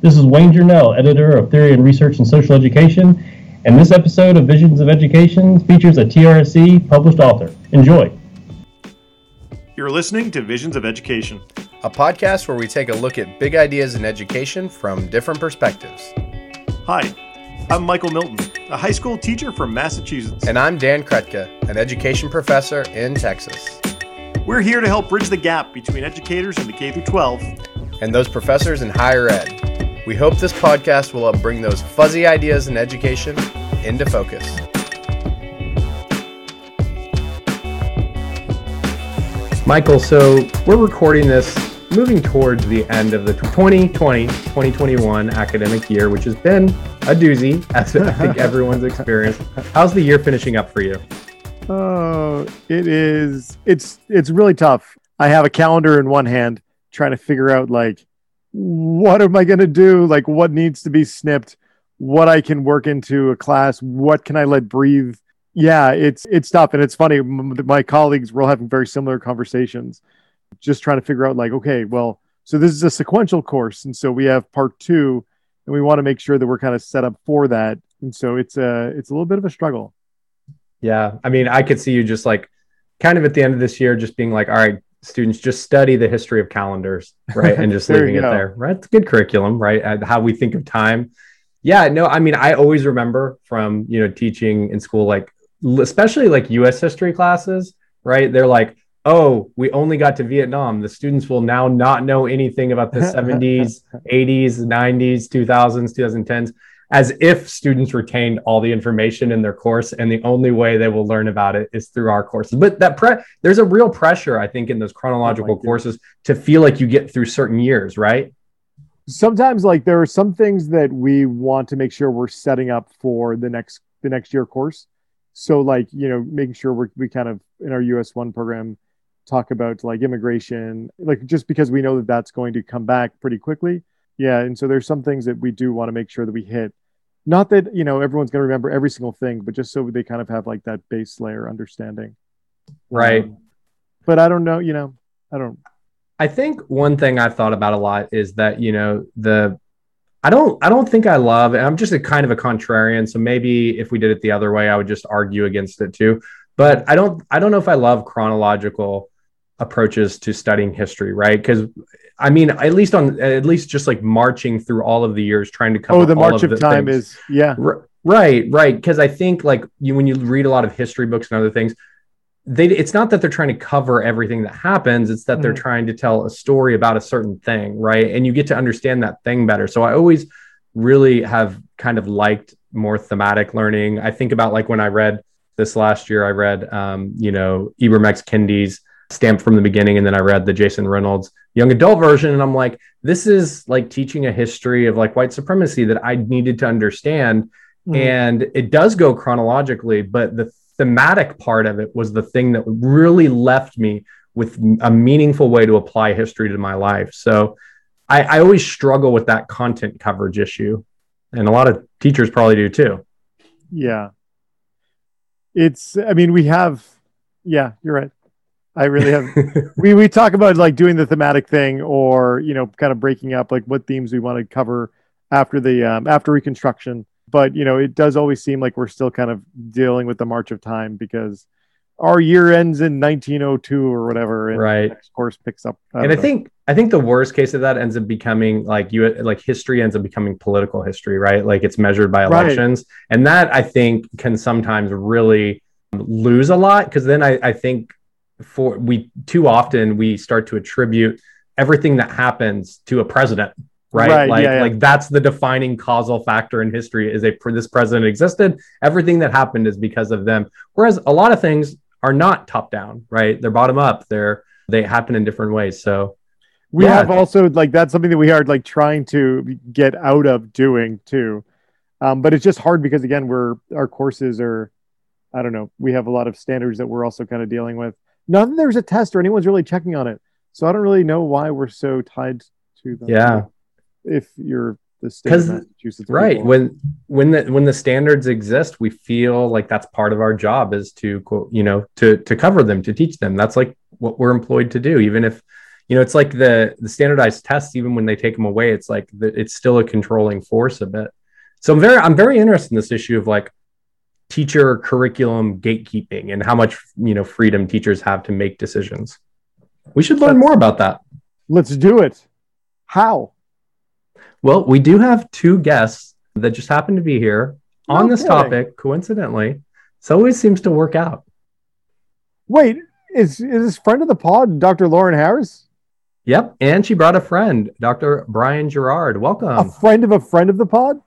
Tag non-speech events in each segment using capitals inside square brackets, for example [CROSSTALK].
This is Wayne Journell, editor of Theory and Research in Social Education, and this episode of Visions of Education features a TRSE published author. Enjoy. You're listening to Visions of Education, a podcast where we take a look at big ideas in education from different perspectives. Hi, I'm Michael Milton, a high school teacher from Massachusetts. And I'm Dan Krutka, an education professor in Texas. We're here to help bridge the gap between educators in the K 12 and those professors in higher ed. We hope this podcast will help bring those fuzzy ideas in education into focus. Michael, so we're recording this moving towards the end of the 2020 2021 academic year, which has been a doozy, [LAUGHS] as I think [LAUGHS] everyone's experienced. How's the year finishing up for you? Oh, it is. It's it's really tough. I have a calendar in one hand, trying to figure out like what am I going to do? Like, what needs to be snipped? What I can work into a class? What can I let breathe? Yeah, it's it's tough, and it's funny. My colleagues were all having very similar conversations, just trying to figure out like, okay, well, so this is a sequential course, and so we have part two, and we want to make sure that we're kind of set up for that, and so it's a it's a little bit of a struggle. Yeah, I mean, I could see you just like kind of at the end of this year, just being like, all right, students just study the history of calendars, right? And just [LAUGHS] leaving it go. there, right? It's good curriculum, right? Uh, how we think of time. Yeah, no, I mean, I always remember from, you know, teaching in school, like, especially like US history classes, right? They're like, oh, we only got to Vietnam. The students will now not know anything about the 70s, 80s, 90s, 2000s, 2010s as if students retained all the information in their course and the only way they will learn about it is through our courses. But that pre- there's a real pressure i think in those chronological oh courses to feel like you get through certain years right? Sometimes like there are some things that we want to make sure we're setting up for the next the next year course. So like you know making sure we're, we kind of in our us one program talk about like immigration like just because we know that that's going to come back pretty quickly yeah and so there's some things that we do want to make sure that we hit. Not that you know everyone's going to remember every single thing but just so they kind of have like that base layer understanding. Right. Um, but i don't know you know i don't i think one thing i've thought about a lot is that you know the i don't i don't think i love and i'm just a kind of a contrarian so maybe if we did it the other way i would just argue against it too. But i don't i don't know if i love chronological approaches to studying history right because I mean, at least on at least just like marching through all of the years, trying to cover. Oh, the march of, of time things. is yeah. R- right, right. Because I think like you when you read a lot of history books and other things, they it's not that they're trying to cover everything that happens. It's that mm. they're trying to tell a story about a certain thing, right? And you get to understand that thing better. So I always really have kind of liked more thematic learning. I think about like when I read this last year, I read um, you know Ibram X Kendi's Stamped from the beginning and then i read the jason reynolds young adult version and i'm like this is like teaching a history of like white supremacy that i needed to understand. Mm. and it does go chronologically but the thematic part of it was the thing that really left me with a meaningful way to apply history to my life. So I, I always struggle with that content coverage issue and a lot of teachers probably do too. Yeah. It's i mean we have yeah you're right I really have. [LAUGHS] we we talk about like doing the thematic thing, or you know, kind of breaking up like what themes we want to cover after the um, after Reconstruction. But you know, it does always seem like we're still kind of dealing with the march of time because our year ends in 1902 or whatever, and right. next course picks up. I and I think I think the worst case of that ends up becoming like you like history ends up becoming political history, right? Like it's measured by elections, right. and that I think can sometimes really lose a lot because then I, I think for we too often we start to attribute everything that happens to a president right, right like yeah, yeah. like that's the defining causal factor in history is a this president existed. Everything that happened is because of them. Whereas a lot of things are not top down right? They're bottom up. They're they happen in different ways. So we yeah. have also like that's something that we are like trying to get out of doing too. Um, but it's just hard because again we're our courses are i don't know we have a lot of standards that we're also kind of dealing with not that there's a test or anyone's really checking on it. So I don't really know why we're so tied to them. Yeah. If you're the state of Massachusetts. Right. People. When when the when the standards exist, we feel like that's part of our job is to you know, to to cover them, to teach them. That's like what we're employed to do, even if you know, it's like the the standardized tests, even when they take them away, it's like the, it's still a controlling force a bit. So I'm very I'm very interested in this issue of like teacher curriculum gatekeeping and how much you know freedom teachers have to make decisions. We should learn more about that. Let's do it. How? Well, we do have two guests that just happen to be here on No this kidding. topic, coincidentally. So it always seems to work out. Wait, is is this friend of the pod, Dr. Lauren Harris? Yep. And she brought a friend, Dr. Brian Girard. Welcome. A Welcome. friend of a friend of the pod?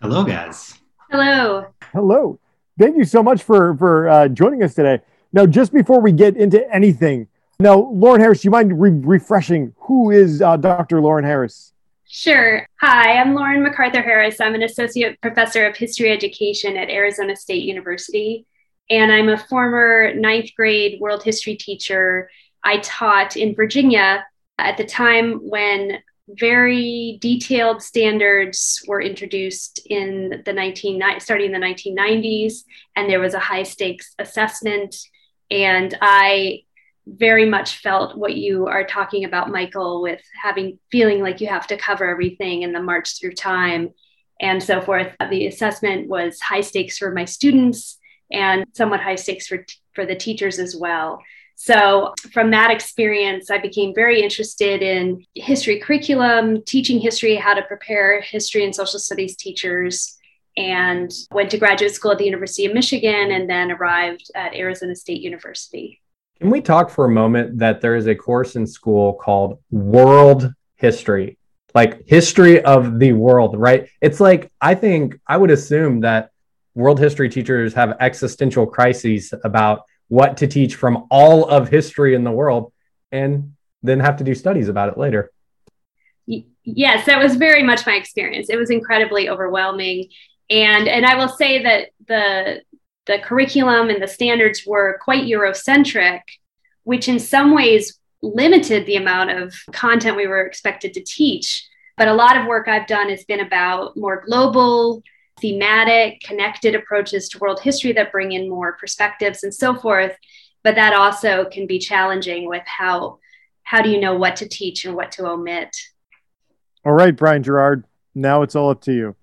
Hello, guys. Hello. Hello. Thank you so much for for uh, joining us today. Now, just before we get into anything, now, Lauren Harris, do you mind re- refreshing who is uh, Dr. Lauren Harris? Sure. Hi, I'm Lauren MacArthur Harris. I'm an associate professor of history education at Arizona State University, and I'm a former ninth grade world history teacher. I taught in Virginia at the time when very detailed standards were introduced in the 19 starting in the 1990s and there was a high stakes assessment and i very much felt what you are talking about, Michael, with having feeling like you have to cover everything in the march through time and so forth. The assessment was high stakes for my students and somewhat high stakes for, for the teachers as well. So, from that experience, I became very interested in history curriculum, teaching history, how to prepare history and social studies teachers, and went to graduate school at the University of Michigan and then arrived at Arizona State University. Can we talk for a moment that there is a course in school called World History, like history of the world, right? It's like, I think I would assume that world history teachers have existential crises about what to teach from all of history in the world and then have to do studies about it later. Yes, that was very much my experience. It was incredibly overwhelming. And and I will say that the the curriculum and the standards were quite Eurocentric, which in some ways limited the amount of content we were expected to teach. But a lot of work I've done has been about more global, thematic, connected approaches to world history that bring in more perspectives and so forth. But that also can be challenging with how how do you know what to teach and what to omit? All right, Brian Girard. Now it's all up to you.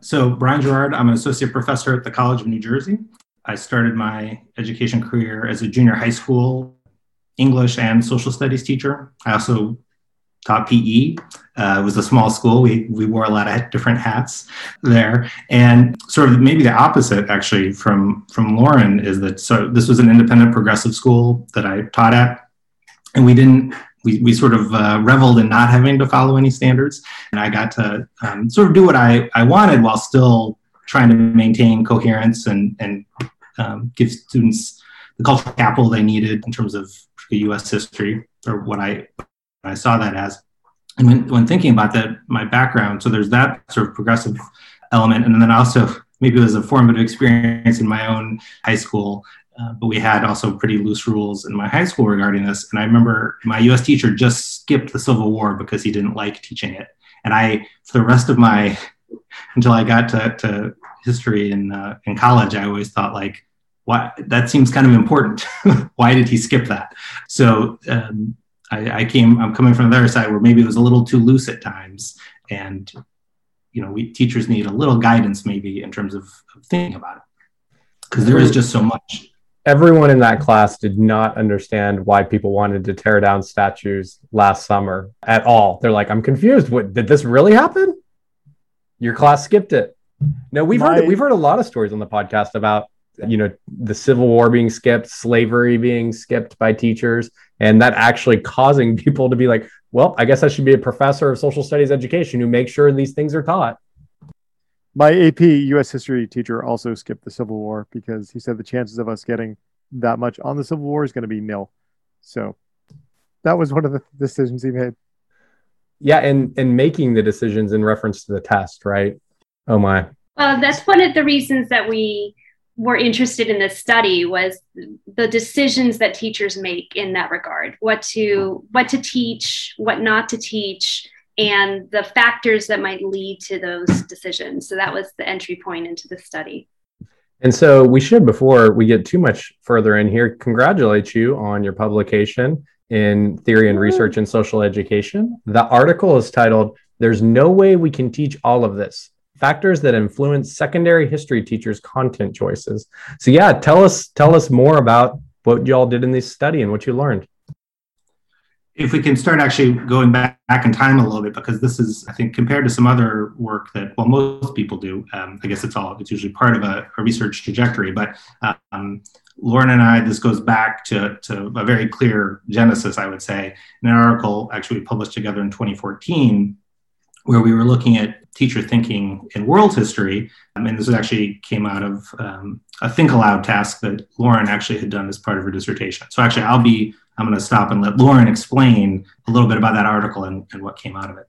So, Brian Girard, I'm an associate professor at the College of New Jersey. I started my education career as a junior high school English and social studies teacher. I also taught PE. Uh, it was a small school. We, we wore a lot of different hats there. And sort of maybe the opposite, actually, from, from Lauren is that so this was an independent progressive school that I taught at. And we didn't we, we sort of uh, reveled in not having to follow any standards. And I got to um, sort of do what I, I wanted while still trying to maintain coherence and, and um, give students the cultural capital they needed in terms of US history or what I, I saw that as. And when, when thinking about that, my background, so there's that sort of progressive element. And then also maybe it was a formative experience in my own high school uh, but we had also pretty loose rules in my high school regarding this. And I remember my US teacher just skipped the Civil War because he didn't like teaching it. And I, for the rest of my, [LAUGHS] until I got to, to history in, uh, in college, I always thought like, why, that seems kind of important. [LAUGHS] why did he skip that? So um, I, I came, I'm coming from the other side where maybe it was a little too loose at times. And, you know, we teachers need a little guidance maybe in terms of, of thinking about it because there is just so much everyone in that class did not understand why people wanted to tear down statues last summer at all. They're like, I'm confused. What did this really happen? Your class skipped it. No, we've My- heard we've heard a lot of stories on the podcast about you know the Civil War being skipped, slavery being skipped by teachers, and that actually causing [LAUGHS] people to be like, well, I guess I should be a professor of social studies education who makes sure these things are taught. My AP US history teacher also skipped the Civil War because he said the chances of us getting that much on the Civil War is going to be nil. So that was one of the [LAUGHS] decisions he made. Yeah, and and making the decisions in reference to the test, right? Oh my. Well, that's one of the reasons that we were interested in this study was the decisions that teachers make in that regard. What to what to teach, what not to teach, and the factors that might lead to those decisions. So that was the entry point into the study. And so we should, before we get too much further in here, congratulate you on your publication in Theory and Research in Social Education. The article is titled, There's No Way We Can Teach All of This Factors that Influence Secondary History Teachers' Content Choices. So, yeah, tell us, tell us more about what y'all did in this study and what you learned if we can start actually going back, back in time a little bit, because this is, I think, compared to some other work that, well, most people do, um, I guess it's all, it's usually part of a, a research trajectory. But um, Lauren and I, this goes back to, to a very clear genesis, I would say, in an article actually published together in 2014, where we were looking at teacher thinking in world history. Um, and this actually came out of um, a Think Aloud task that Lauren actually had done as part of her dissertation. So actually, I'll be I'm going to stop and let Lauren explain a little bit about that article and, and what came out of it.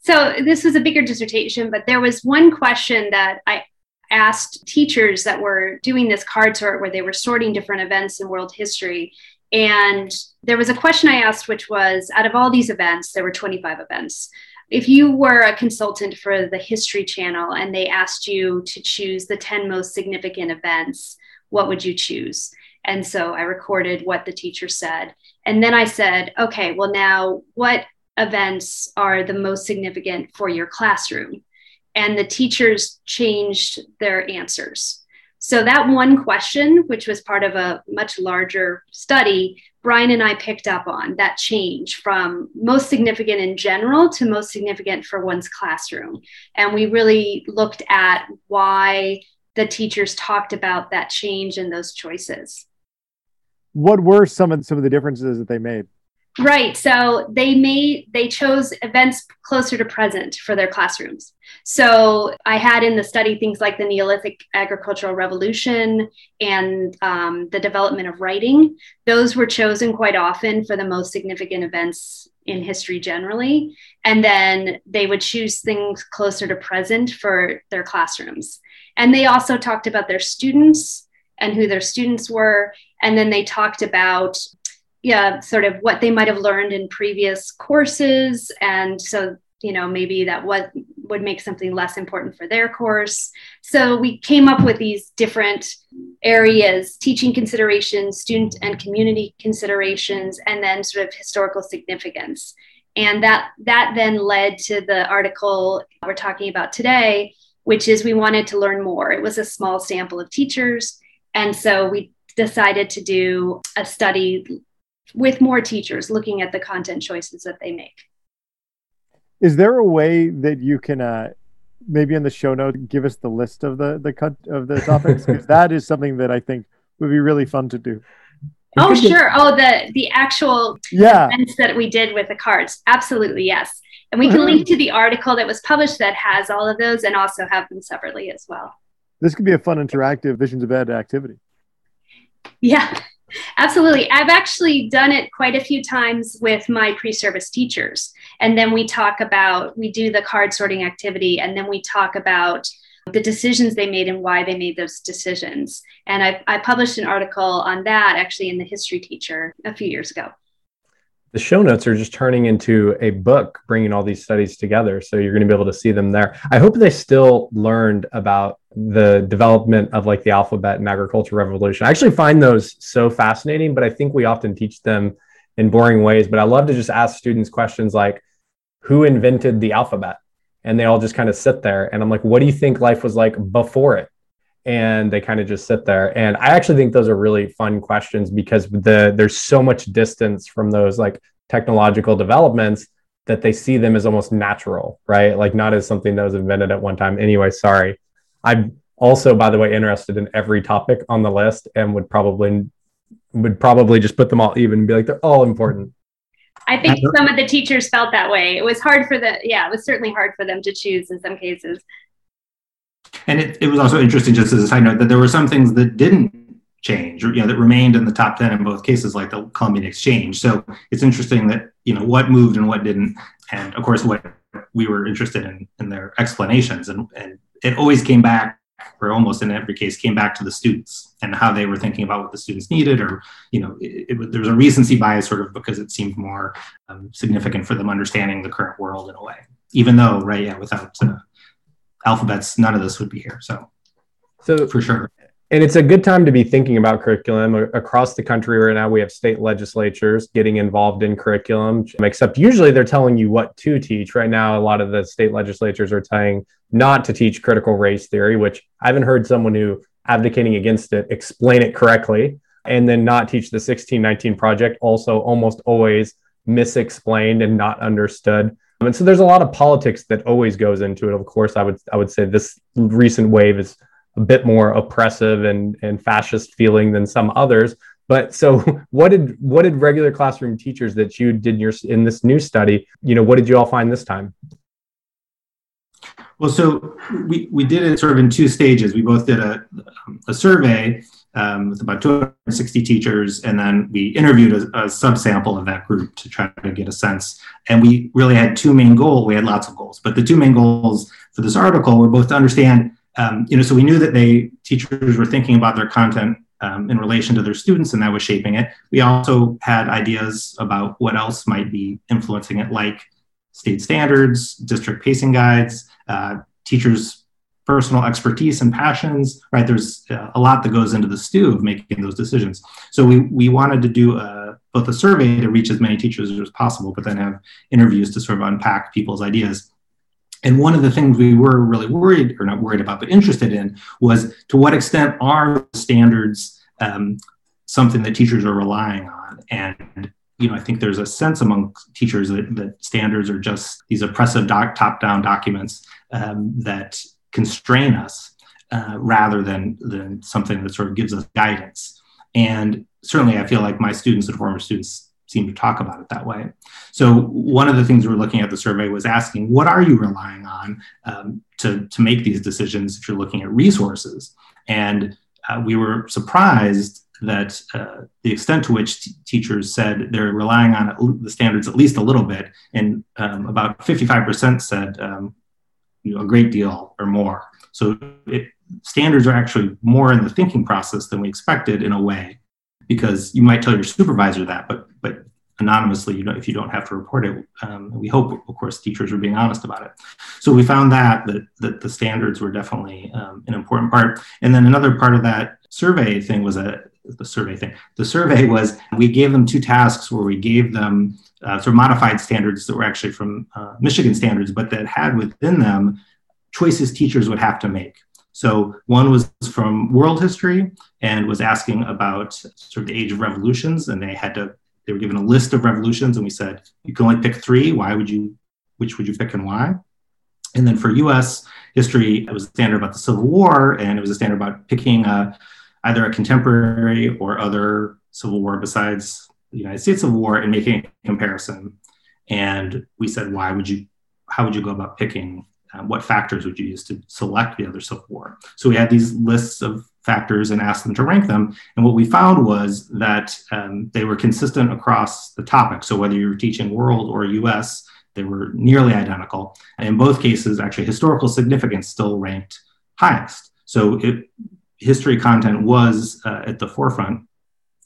So this was a bigger dissertation, but there was one question that I asked teachers that were doing this card sort where they were sorting different events in world history. And there was a question I asked, which was out of all these events, there were 25 events. If you were a consultant for the History Channel and they asked you to choose the 10 most significant events, what would you choose? And so I recorded what the teacher said. And then I said, okay, well, now what events are the most significant for your classroom? And the teachers changed their answers. So that one question, which was part of a much larger study, Brian and I picked up on that change from most significant in general to most significant for one's classroom. And we really looked at why the teachers talked about that change and those choices what were some of some of the differences that they made? Right. So they made they chose events closer to present for their classrooms. So I had in the study things like the Neolithic agricultural revolution and um, the development of writing. Those were chosen quite often for the most significant events in history generally. And then they would choose things closer to present for their classrooms. And they also talked about their students and who their students were. And then they talked about, yeah, sort of what they might have learned in previous courses. And so, you know, maybe that what would make something less important for their course. So we came up with these different areas teaching considerations, student and community considerations, and then sort of historical significance. And that, that then led to the article we're talking about today, which is we wanted to learn more. It was a small sample of teachers. And so we decided to do a study with more teachers looking at the content choices that they make. Is there a way that you can uh, maybe in the show note give us the list of the the cut of the topics because [LAUGHS] that is something that I think would be really fun to do. Oh sure. Oh the the actual yeah. events that we did with the cards. Absolutely yes. And we can link to the article that was published that has all of those and also have them separately as well. This could be a fun interactive Visions of Ed activity. Yeah, absolutely. I've actually done it quite a few times with my pre service teachers. And then we talk about, we do the card sorting activity, and then we talk about the decisions they made and why they made those decisions. And I, I published an article on that actually in the history teacher a few years ago the show notes are just turning into a book bringing all these studies together. So you're going to be able to see them there. I hope they still learned about the development of like the alphabet and agricultural revolution. I actually find those so fascinating but i think we often teach them in boring ways. But i love to just ask students questions like who invented the alphabet? And they all just kind of sit there and i'm like what do you think life was like before it and they kind of just sit there. And i actually think those are really fun questions because the there's so much distance from those like technological developments that they see them as almost natural right? Like not as something that was invented at one time. Anyway sorry. I'm also by the way interested in every topic on the list and would probably would probably just put them all even and be like they're all important. I think some of the teachers felt that way. It was hard for the, yeah, it was certainly hard for them to choose in some cases. And it, it was also interesting, just as a side note, that there were some things that didn't change or you know that remained in the top 10 in both cases like the columbian exchange. So it's interesting that you know what moved and what didn't and of course what we were interested in in their explanations. And, and it always came back or almost in every case came back to the students and how they were thinking about what the students needed or you know it, it, there was a recency bias sort of because it seemed more um, significant for them understanding the current world in a way even though right yeah without uh, alphabets, none of this would be here. So, so for sure. and it's a good time to be thinking about curriculum across the country right now we have state legislatures getting involved in curriculum except usually they're telling you what to teach right now a lot of the state legislatures are telling not to teach critical race theory which i haven't heard someone who advocating against it explain it correctly and then not teach the 1619 project also almost always misexplained and not understood and so there's a lot of politics that always goes into it of course i would i would say this recent wave is a bit more oppressive and, and fascist feeling than some others. But so [LAUGHS] what did what did regular classroom teachers that you did your in this new study, you know, what did you all find this time? Well, so we, we did it sort of in two stages. We both did a, a survey um, with about 260 teachers, and then we interviewed a, a subsample of that group to try to get a sense. And we really had two main goals. We had lots of goals, but the two main goals for this article were both to understand um, you know, so we knew that they teachers were thinking about their content um, in relation to their students, and that was shaping it. We also had ideas about what else might be influencing it, like state standards, district pacing guides, uh, teachers' personal expertise and passions. Right, there's uh, a lot that goes into the stew of making those decisions. So we we wanted to do a, uh, both a survey to reach as many teachers as possible, but then have interviews to sort of unpack people's ideas. And one of the things we were really worried, or not worried about, but interested in, was to what extent are standards um, something that teachers are relying on? And you know, I think there's a sense among teachers that, that standards are just these oppressive doc, top-down documents um, that constrain us uh, rather than than something that sort of gives us guidance. And certainly, I feel like my students and former students seem to talk about it that way. So one of the things we are looking at the survey was asking, what are you relying on um, to, to make these decisions if you're looking at resources? And uh, we were surprised that uh, the extent to which t- teachers said they're relying on the standards at least a little bit, and um, about 55% said um, you know, a great deal or more. So it, standards are actually more in the thinking process than we expected in a way because you might tell your supervisor that, but but anonymously, you know, if you don't have to report it, um, we hope, of course, teachers are being honest about it. So we found that that, that the standards were definitely um, an important part. And then another part of that survey thing was a the survey thing. The survey was we gave them two tasks where we gave them uh, sort of modified standards that were actually from uh, Michigan standards, but that had within them choices teachers would have to make. So one was from world history and was asking about sort of the age of revolutions, and they had to they were given a list of revolutions, and we said you can only pick three. Why would you? Which would you pick and why? And then for U.S. history, it was a standard about the Civil War, and it was a standard about picking a, either a contemporary or other Civil War besides the United States Civil War and making a comparison. And we said, why would you? How would you go about picking uh, what factors would you use to select the other Civil War? So we had these lists of factors and asked them to rank them. And what we found was that um, they were consistent across the topic. So whether you were teaching world or US, they were nearly identical. And in both cases, actually, historical significance still ranked highest. So it, history content was uh, at the forefront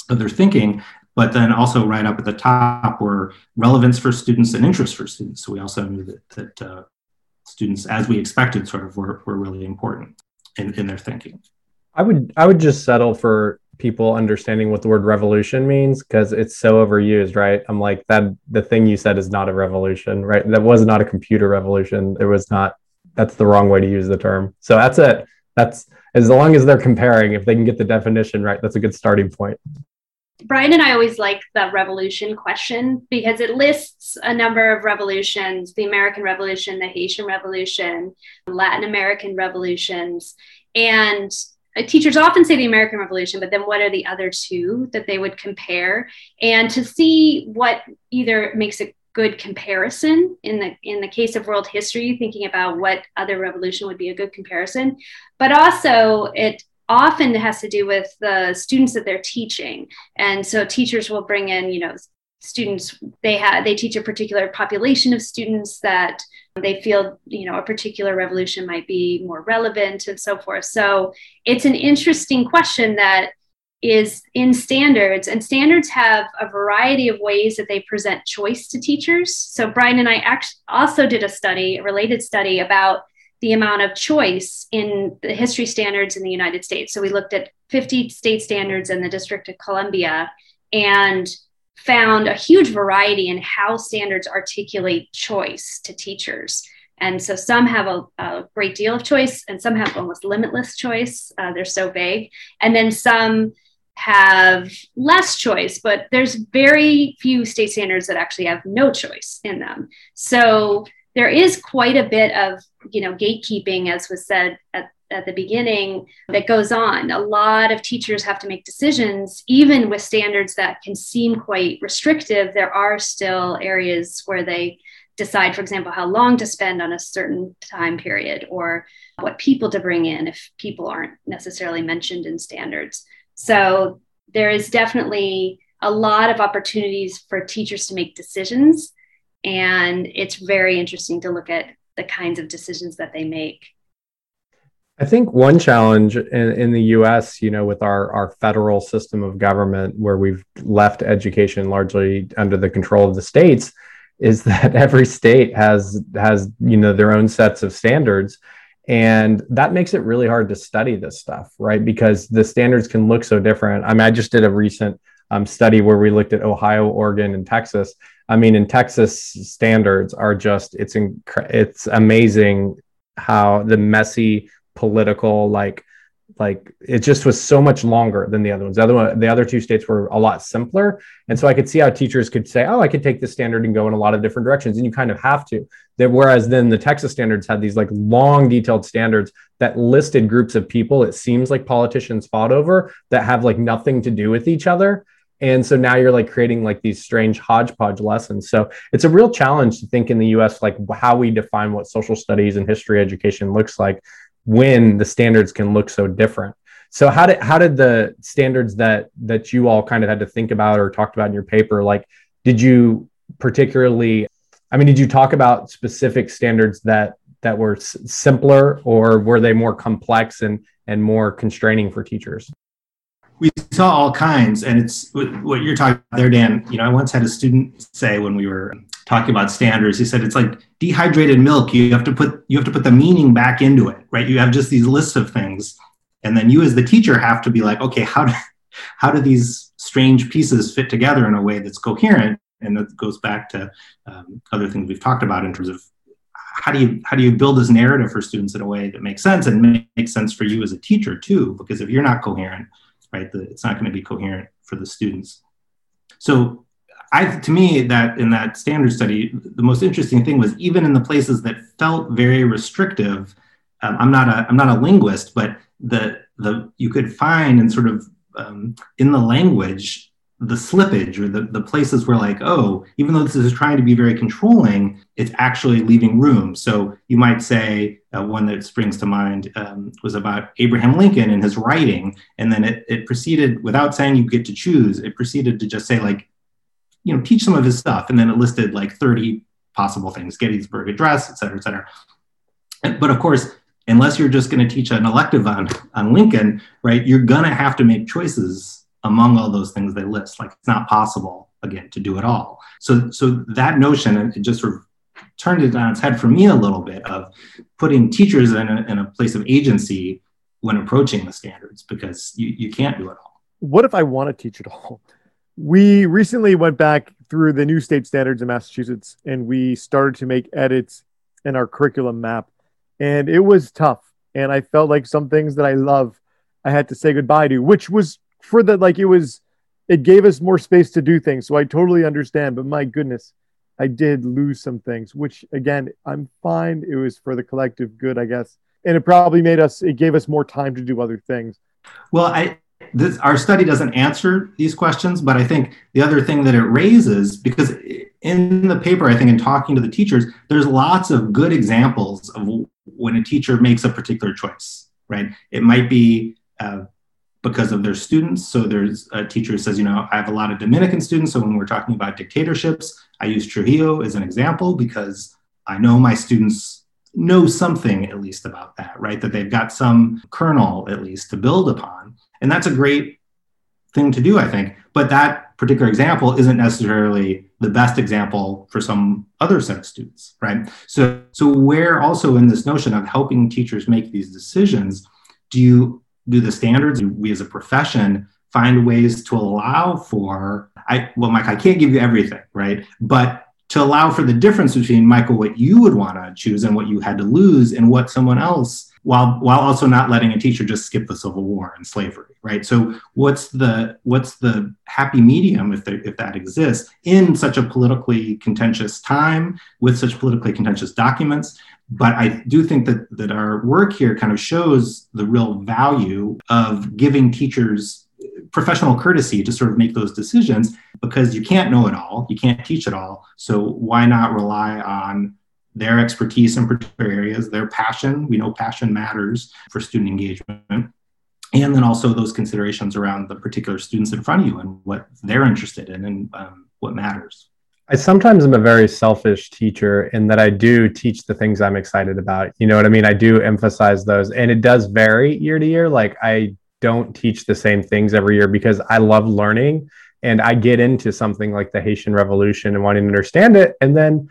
of their thinking. But then also right up at the top were relevance for students and interest for students. So we also knew that, that uh, students, as we expected, sort of were, were really important in, in their thinking. I would I would just settle for people understanding what the word revolution means because it's so overused, right? I'm like that the thing you said is not a revolution, right? That was not a computer revolution. It was not that's the wrong way to use the term. So that's it. That's as long as they're comparing, if they can get the definition right, that's a good starting point. Brian and I always like the revolution question because it lists a number of revolutions the American Revolution, the Haitian Revolution, Latin American revolutions. And uh, teachers often say the American Revolution, but then what are the other two that they would compare? And to see what either makes a good comparison. In the in the case of world history thinking about what other revolution would be a good comparison. But also it often has to do with the students that they're teaching. And so teachers will bring in you know students they have they teach a particular population of students that they feel you know a particular revolution might be more relevant and so forth. So it's an interesting question that is in standards and standards have a variety of ways that they present choice to teachers so brian and i actually also did a study a related study about the amount of choice in the history standards in the United States. So we looked at 50 state standards in the District of Columbia and found a huge variety in how standards articulate choice to teachers. And so some have a, a great deal of choice and some have almost limitless choice. Uh, they're so vague. And then some have less choice, but there's very few state standards that actually have no choice in them. So there is quite a bit of you know gatekeeping as was said at, at the beginning that goes on a lot of teachers have to make decisions even with standards that can seem quite restrictive there are still areas where they decide for example how long to spend on a certain time period or what people to bring in if people aren't necessarily mentioned in standards so there is definitely a lot of opportunities for teachers to make decisions and it's very interesting to look at the kinds of decisions that they make. I think one challenge in, in the US, you know, with our, our federal system of government, where we've left education largely under the control of the states, is [LAUGHS] that every state has has you know their own sets of standards and that makes it really hard to study this stuff right? Because the standards can look so different. I mean i just did a recent um, study where we looked at ohio oregon and texas. I mean, in Texas, standards are just it's inc- it's amazing how the messy political like like it just was so much longer than the other ones. The other one, the other two states were a lot simpler, and so I could see how teachers could say, "Oh, I could take this standard and go in a lot of different directions," and you kind of have to. That whereas then the Texas standards had these like long, detailed standards that listed groups of people. It seems like politicians fought over that have like nothing to do with each other, and so now you're like creating like these strange hodgepodge lessons so it's a real challenge to think in the us like how we define what social studies and history education looks like when the standards can look so different. So how did how did the standards that that you all kind of had to think about or talked about in your paper like did you particularly i mean did you talk about specific standards that that were s- simpler or were they more complex and and more constraining for teachers? We saw all kinds and it's what you're talking about there dan. You know i once had a student say when we were talking about standards. He said it's like dehydrated milk. You have to put you have to put the meaning back into it right? You have just these lists of things. And then you as the teacher have to be like okay how do [LAUGHS] how do these strange pieces fit together in a way that's coherent? And that goes back to um, other things we've talked about in terms of how do you how do you build this narrative for students in a way that makes sense and makes sense for you as a teacher too? Because if you're not coherent right? The, it's not going to be coherent for the students. So I, to me, that in that standard study, the most interesting thing was even in the places that felt very restrictive. Um, I'm not a I'm not a linguist, but the the you could find and sort of um, in the language the slippage or the, the places where like oh even though this is trying to be very controlling it's actually leaving room so you might say uh, one that springs to mind um, was about abraham lincoln and his writing and then it, it proceeded without saying you get to choose it proceeded to just say like you know teach some of his stuff and then it listed like 30 possible things gettysburg address et cetera et cetera but of course unless you're just going to teach an elective on, on lincoln right you're going to have to make choices among all those things they list. Like it's not possible again to do it all. So so that notion it just sort of turned it on its head for me a little bit of putting teachers in a, in a place of agency when approaching the standards because you, you can't do it all. What if I want to teach it all? We recently went back through the new state standards in Massachusetts and we started to make edits in our curriculum map. And it was tough. And I felt like some things that I love, I had to say goodbye to, which was for the like it was it gave us more space to do things. So I totally understand. But my goodness, I did lose some things, which again, I'm fine. It was for the collective good, I guess. And it probably made us, it gave us more time to do other things. Well, I, this, our study doesn't answer these questions, but I think the other thing that it raises, because in the paper, I think in talking to the teachers, there's lots of good examples of when a teacher makes a particular choice, right? It might be uh, because of their students. So there's a teacher who says, you know, I have a lot of Dominican students. So when we're talking about dictatorships, I use Trujillo as an example because I know my students know something at least about that, right? That they've got some kernel at least to build upon. And that's a great thing to do, I think. But that particular example isn't necessarily the best example for some other set of students, right? So, so where also in this notion of helping teachers make these decisions, do you do the standards? Do we as a profession find ways to allow for? I well, Mike, I can't give you everything, right? But to allow for the difference between Michael, what you would want to choose and what you had to lose, and what someone else while while also not letting a teacher just skip the Civil War and slavery, right? So what's the what's the happy medium if there, if that exists in such a politically contentious time with such politically contentious documents? But I do think that that our work here kind of shows the real value of giving teachers professional courtesy to sort of make those decisions because you can't know it all, you can't teach it all. So why not rely on their expertise in particular areas, their passion. We know passion matters for student engagement. And then also those considerations around the particular students in front of you and what they're interested in and um, what matters. I sometimes am a very selfish teacher in that I do teach the things I'm excited about. You know what I mean? I do emphasize those, and it does vary year to year. Like, I don't teach the same things every year because I love learning and I get into something like the Haitian Revolution and wanting to understand it. And then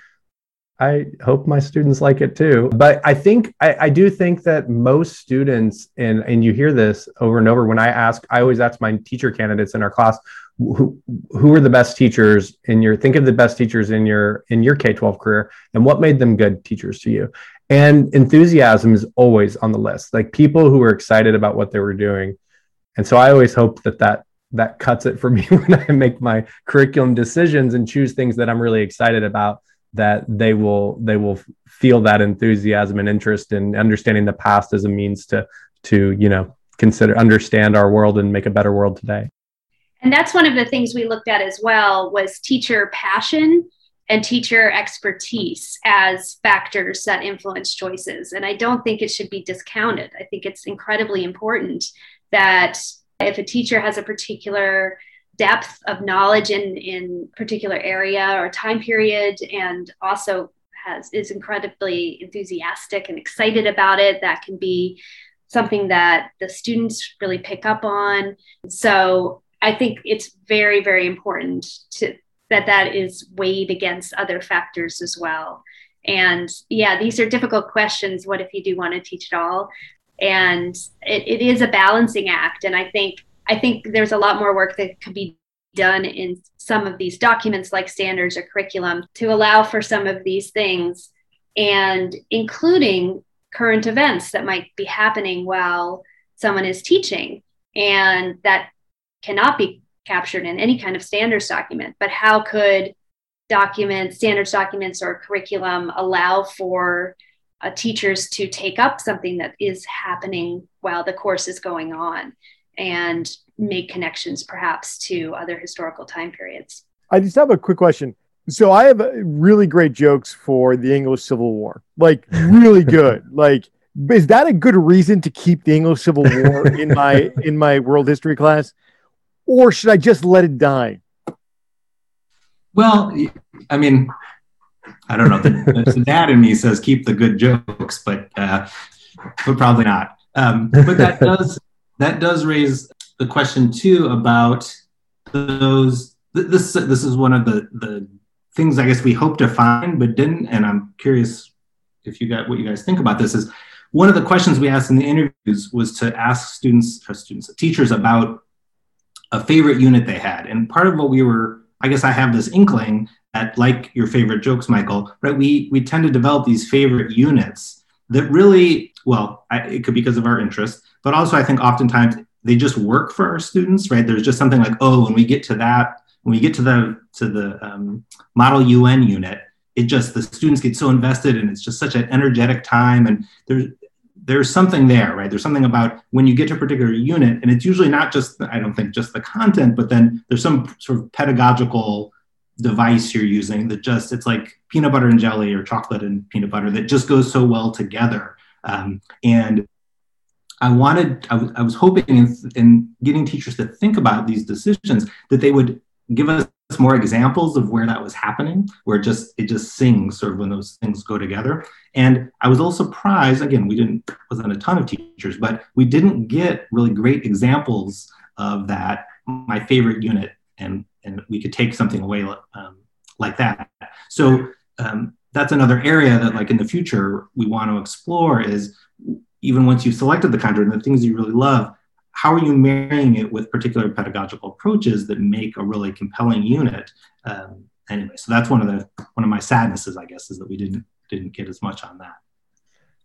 I hope my students like it too. But I think I, I, do think that most students, and and you hear this over and over when I ask, I always ask my teacher candidates in our class, who who are the best teachers in your think of the best teachers in your in your K-12 career and what made them good teachers to you. And enthusiasm is always on the list. Like people who were excited about what they were doing. And so I always hope that that that cuts it for me [LAUGHS] when I make my curriculum decisions and choose things that I'm really excited about that they will they will feel that enthusiasm and interest in understanding the past as a means to to you know consider understand our world and make a better world today. And that's one of the things we looked at as well was teacher passion and teacher expertise as factors that influence choices. And i don't think it should be discounted. I think it's incredibly important that if a teacher has a particular depth of knowledge in in particular area or time period and also has is incredibly enthusiastic and excited about it. That can be something that the students really pick up on. So i think it's very very important to that that is weighed against other factors as well. And yeah these are difficult questions. What if you do want to teach it all? And it, it is a balancing act. And i think I think there's a lot more work that could be done in some of these documents like standards or curriculum to allow for some of these things and including current events that might be happening while someone is teaching. And that cannot be captured in any kind of standards document but how could documents standards documents or curriculum allow for uh, teachers to take up something that is happening while the course is going on and make connections perhaps to other historical time periods. I just have a quick question. So I have really great jokes for the English Civil War, like really [LAUGHS] good. like, is that a good reason to keep the English Civil War in my [LAUGHS] in my world history class, or should I just let it die? Well, I mean, I don't know. The, the dad in me says keep the good jokes, but uh, but probably not. Um, but that does that does raise the question too about those. This this is one of the the things I guess we hope to find but didn't, and I'm curious if you got what you guys think about this. Is one of the questions we asked in the interviews was to ask students or students teachers about a favorite unit they had, and part of what we were, I guess, I have this inkling that like your favorite jokes, Michael, right? We we tend to develop these favorite units that really, well, I, it could be because of our interest, but also I think oftentimes they just work for our students, right? There's just something like, oh, when we get to that, when we get to the to the um, Model UN unit, it just the students get so invested, and it's just such an energetic time, and there's there's something there, right? There's something about when you get to a particular unit, and it's usually not just I don't think just the content, but then there's some sort of pedagogical device you're using that just it's like peanut butter and jelly or chocolate and peanut butter that just goes so well together. Um, and I wanted, I, w- I was hoping in, in getting teachers to think about these decisions that they would give us more examples of where that was happening, where it just it just sings sort of when those things go together. And I was a little surprised. Again, we didn't wasn't a ton of teachers, but we didn't get really great examples of that. my favorite unit and and we could take something away um, like that. So um, that's another area that like in the future we want to explore is even once you've selected the content and the things you really love how are you marrying it with particular pedagogical approaches that make a really compelling unit? Um, anyway so that's one of the one of my sadnesses i guess is that we didn't didn't get as much on that.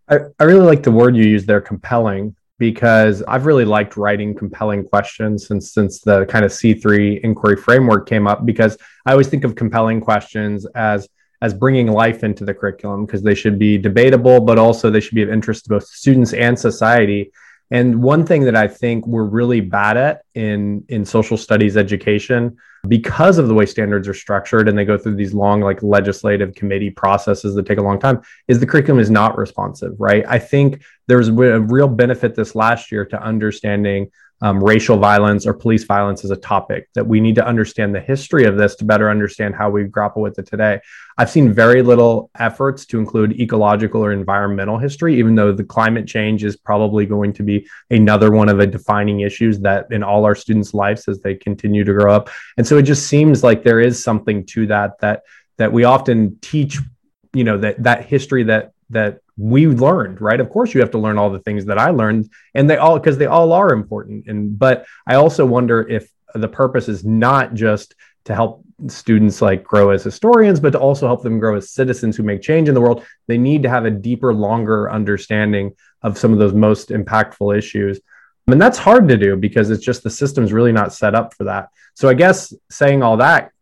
I, I really like the word you use there, compelling, because I've really liked writing compelling questions since since the kind of C3 inquiry framework came up. Because I always think of compelling questions as as bringing life into the curriculum because they should be debatable, but also they should be of interest to both students and society. And one thing that I think we're really bad at in in social studies education because of the way standards are structured and they go through these long like legislative committee processes that take a long time is the curriculum is not responsive right? I think there's a real benefit this last year to understanding um, racial violence or police violence as a topic that we need to understand the history of this to better understand how we grapple with it today. I've seen very little efforts to include ecological or environmental history even though the climate change is probably going to be another one of the defining issues that in all our students lives as they continue to grow up. And so it just seems like there is something to that that that we often teach you know that that history that that we learned right? Of course you have to learn all the things that i learned and they all because they all are important. And but i also wonder if the purpose is not just to help students like grow as historians but to also help them grow as citizens who make change in the world. They need to have a deeper longer understanding of some of those most impactful issues. And that's hard to do because it's just the system's really not set up for that. So i guess saying all that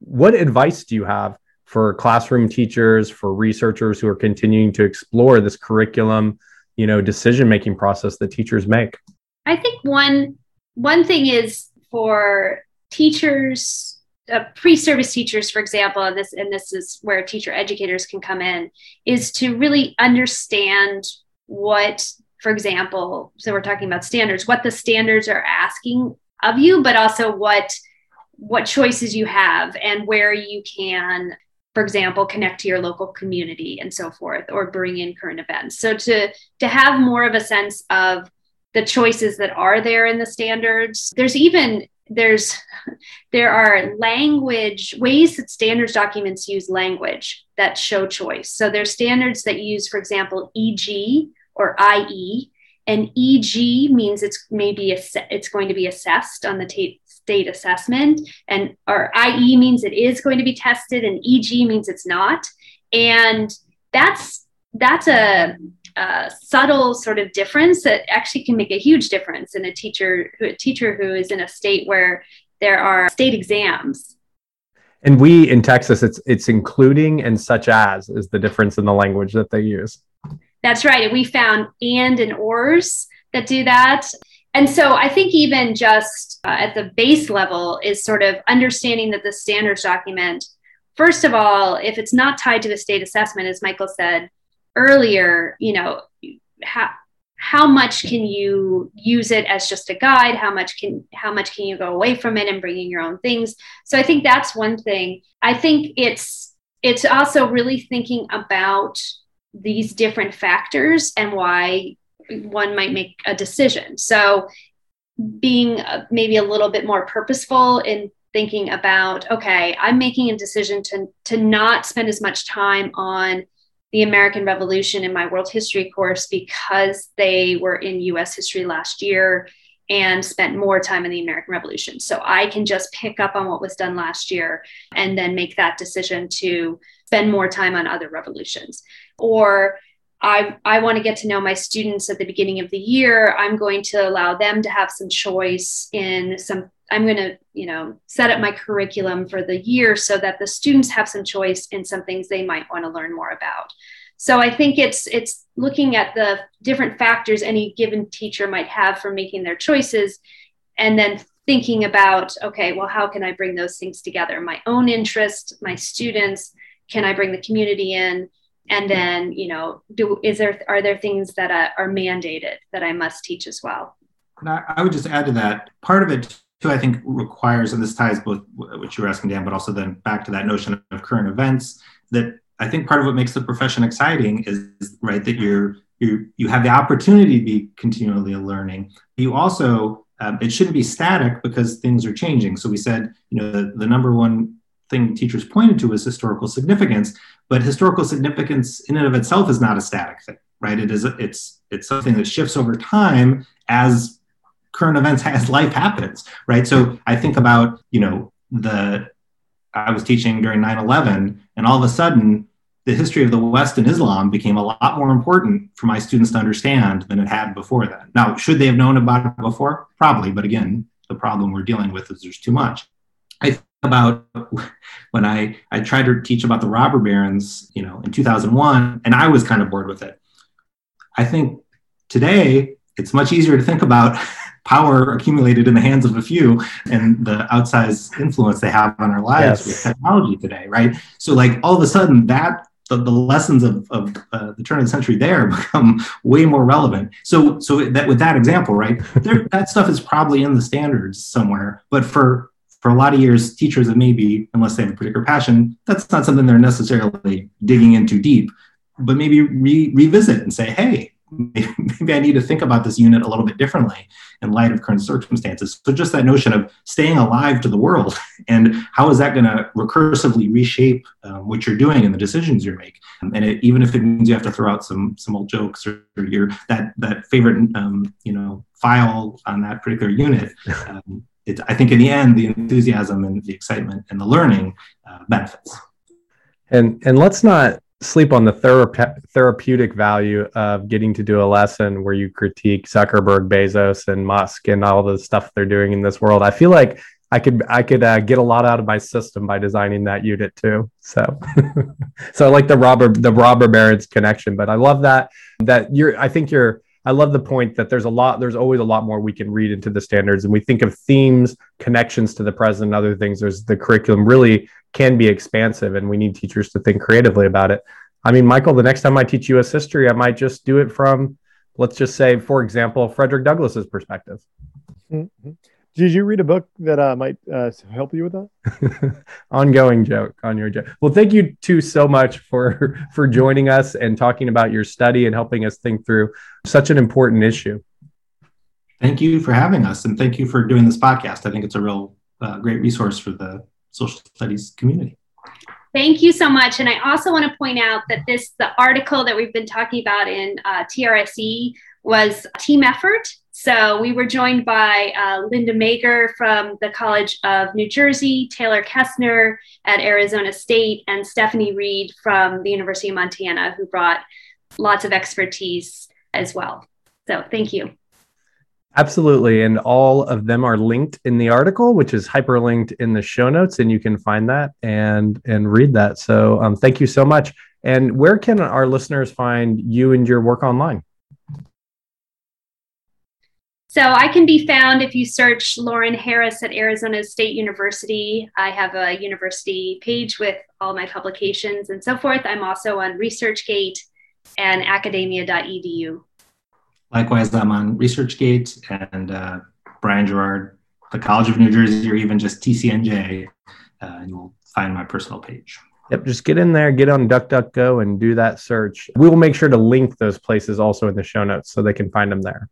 what advice do you have for classroom teachers, for researchers who are continuing to explore this curriculum, you know, decision making process that teachers make? I think one one thing is for teachers, uh, pre-service teachers, for example, and this and this is where teacher educators can come in, is to really understand what, for example, so we're talking about standards, what the standards are asking of you, but also what what choices you have and where you can for example connect to your local community and so forth or bring in current events. So to to have more of a sense of the choices that are there in the standards there's even there's there are language ways that standards documents use language that show choice. So there's standards that use for example eg or ie and eg means it's maybe it's going to be assessed on the tape state assessment. And our IE means it is going to be tested, and EG means it's not. And that's that's a, a, subtle sort of difference that actually can make a huge difference in a teacher a teacher who is in a state where there are state exams and we in texas it's it's including and such as is the difference in the language that they use that's right and we found and and ors that do that and so I think even just uh, at the base level is sort of understanding that the standards document, first of all, if it's not tied to the state assessment, as Michael said earlier, you know, how how much can you use it as just a guide? How much can how much can you go away from it and bringing your own things? So i think that's one thing. I think it's it's also really thinking about these different factors and why one might make a decision. So, being uh, maybe a little bit more purposeful in thinking about, okay, I'm making a decision to, to not spend as much time on the American Revolution in my world history course because they were in US history last year and spent more time in the American Revolution. So I can just pick up on what was done last year and then make that decision to spend more time on other revolutions. Or I, I want to get to know my students at the beginning of the year. I'm going to allow them to have some choice in some, I'm going to, you know, set up my curriculum for the year so that the students have some choice in some things they might want to learn more about. So I think it's it's looking at the different factors any given teacher might have for making their choices and then thinking about okay, well how can I bring those things together? My own interest, my students, can I bring the community in? And then you know do is there are there things that uh, are mandated that i must teach as well? I, I would just add to that part of it too i think requires and this ties both what you were asking dan but also then back to that notion of current events that i think part of what makes the profession exciting is right that you're you you have the opportunity to be continually learning. You also um, it shouldn't be static because things are changing. So we said, you know, the, the number one thing teachers pointed to was historical significance, but historical significance in and of itself is not a static thing, right? It is it's it's something that shifts over time as current events as life happens, right? So I think about, you know, the I was teaching during 9/11 and all of a sudden the history of the West and Islam became a lot more important for my students to understand than it had before that. Now, should they have known about it before? Probably, but again, the problem we're dealing with is there's too much. I about when I, I tried to teach about the robber barons, you know, in 2001, and I was kind of bored with it. I think today it's much easier to think about [LAUGHS] power accumulated in the hands of a few and the outsized influence they have on our lives yes. with technology today, right? So, like, all of a sudden, that the, the lessons of, of uh, the turn of the century there [LAUGHS] become way more relevant. So, so that with that example, right, there, that stuff is probably in the standards somewhere. But for for a lot of years, teachers that maybe, unless they have a particular passion, that's not something they're necessarily digging into deep. But maybe re- revisit and say, hey, [LAUGHS] maybe I need to think about this unit a little bit differently in light of current circumstances. So just that notion of staying alive to the world [LAUGHS] and how is that going to recursively reshape um, what you're doing and the decisions you make. And it, even if it means you have to throw out some some old jokes or, or your that that favorite um, you know file on that particular unit. [LAUGHS] Um, it, I think in the end, the enthusiasm and the excitement and the learning uh, benefits. And and let's not sleep on the thera- therapeutic value of getting to do a lesson where you critique Zuckerberg, Bezos, and Musk and all the stuff they're doing in this world. I feel like I could I could uh, get a lot out of my system by designing that unit too. So, [LAUGHS] so I like the robber the robber barons connection, but I love that that you're. I think you're. I love the point that there's a lot. There's always a lot more we can read into the standards, and we think of themes, connections to the present, and other things. There's the curriculum really can be expansive and we need teachers to think creatively about it. I mean, Michael, the next time I teach US history, I might just do it from, let's just say, for example, Frederick Douglass's perspective. Mm-hmm. Did you read a book that uh, might uh, help you with that? [LAUGHS] Ongoing joke on your joke. Well, thank you two so much for [LAUGHS] for joining us and talking about your study and helping us think through such an important issue. Thank you for having us, and thank you for doing this podcast. I think it's a real uh, great resource for the social studies community. Thank you so much. And I also want to point out that this, the article that we've been talking about in uh, TRSE was a team effort. So we were joined by uh, Linda Mager from the College of New Jersey, Taylor Kessner at Arizona State, and Stephanie Reed from the University of Montana, who brought lots of expertise as well. So thank you. Absolutely. And all of them are linked in the article, which is hyperlinked in the show notes, and you can find that and and read that. So um, thank you so much. And where can our listeners find you and your work online? So I can be found if you search Lauren Harris at Arizona State University. I have a university page with all my publications and so forth. I'm also on ResearchGate and academia.edu. Likewise, I'm on ResearchGate and uh, Brian Girard, the College of New Jersey, or even just TCNJ, uh, and you'll find my personal page. Yep, just get in there, get on DuckDuckGo, and do that search. We will make sure to link those places also in the show notes so they can find them there.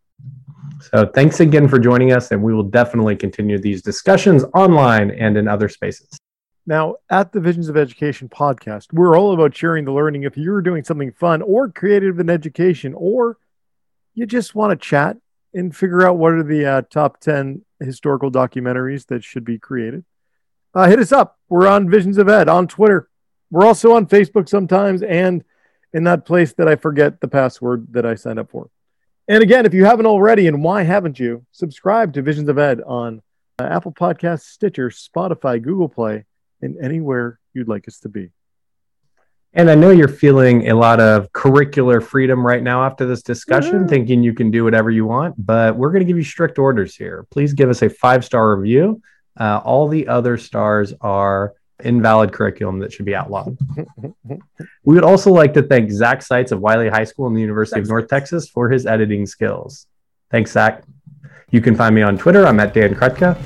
So thanks again for joining us, and we will definitely continue these discussions online and in other spaces. Now, at the Visions of Education podcast, we're all about sharing the learning. If you're doing something fun or creative in education, or you just want to chat and figure out what are the uh, top 10 historical documentaries that should be created, uh, hit us up. We're on Visions of Ed on Twitter. We're also on Facebook sometimes and in that place that I forget the password that I signed up for. And again, if you haven't already, and why haven't you, subscribe to Visions of Ed on uh, Apple Podcasts, Stitcher, Spotify, Google Play, and anywhere you'd like us to be. And I know you're feeling a lot of curricular freedom right now after this discussion, mm-hmm. thinking you can do whatever you want, but we're going to give you strict orders here. Please give us a five star review. Uh, all the other stars are invalid curriculum that should be outlawed. we would also like to thank Zach Seitz of Wylie High School and the University Thanks. of North Texas for his editing skills. Thanks, Zach. You can find me on Twitter. I'm at Dan Krutka.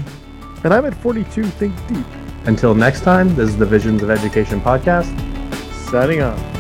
And I'm at 42 Think Deep. Until next time, this is the Visions of Education podcast signing off.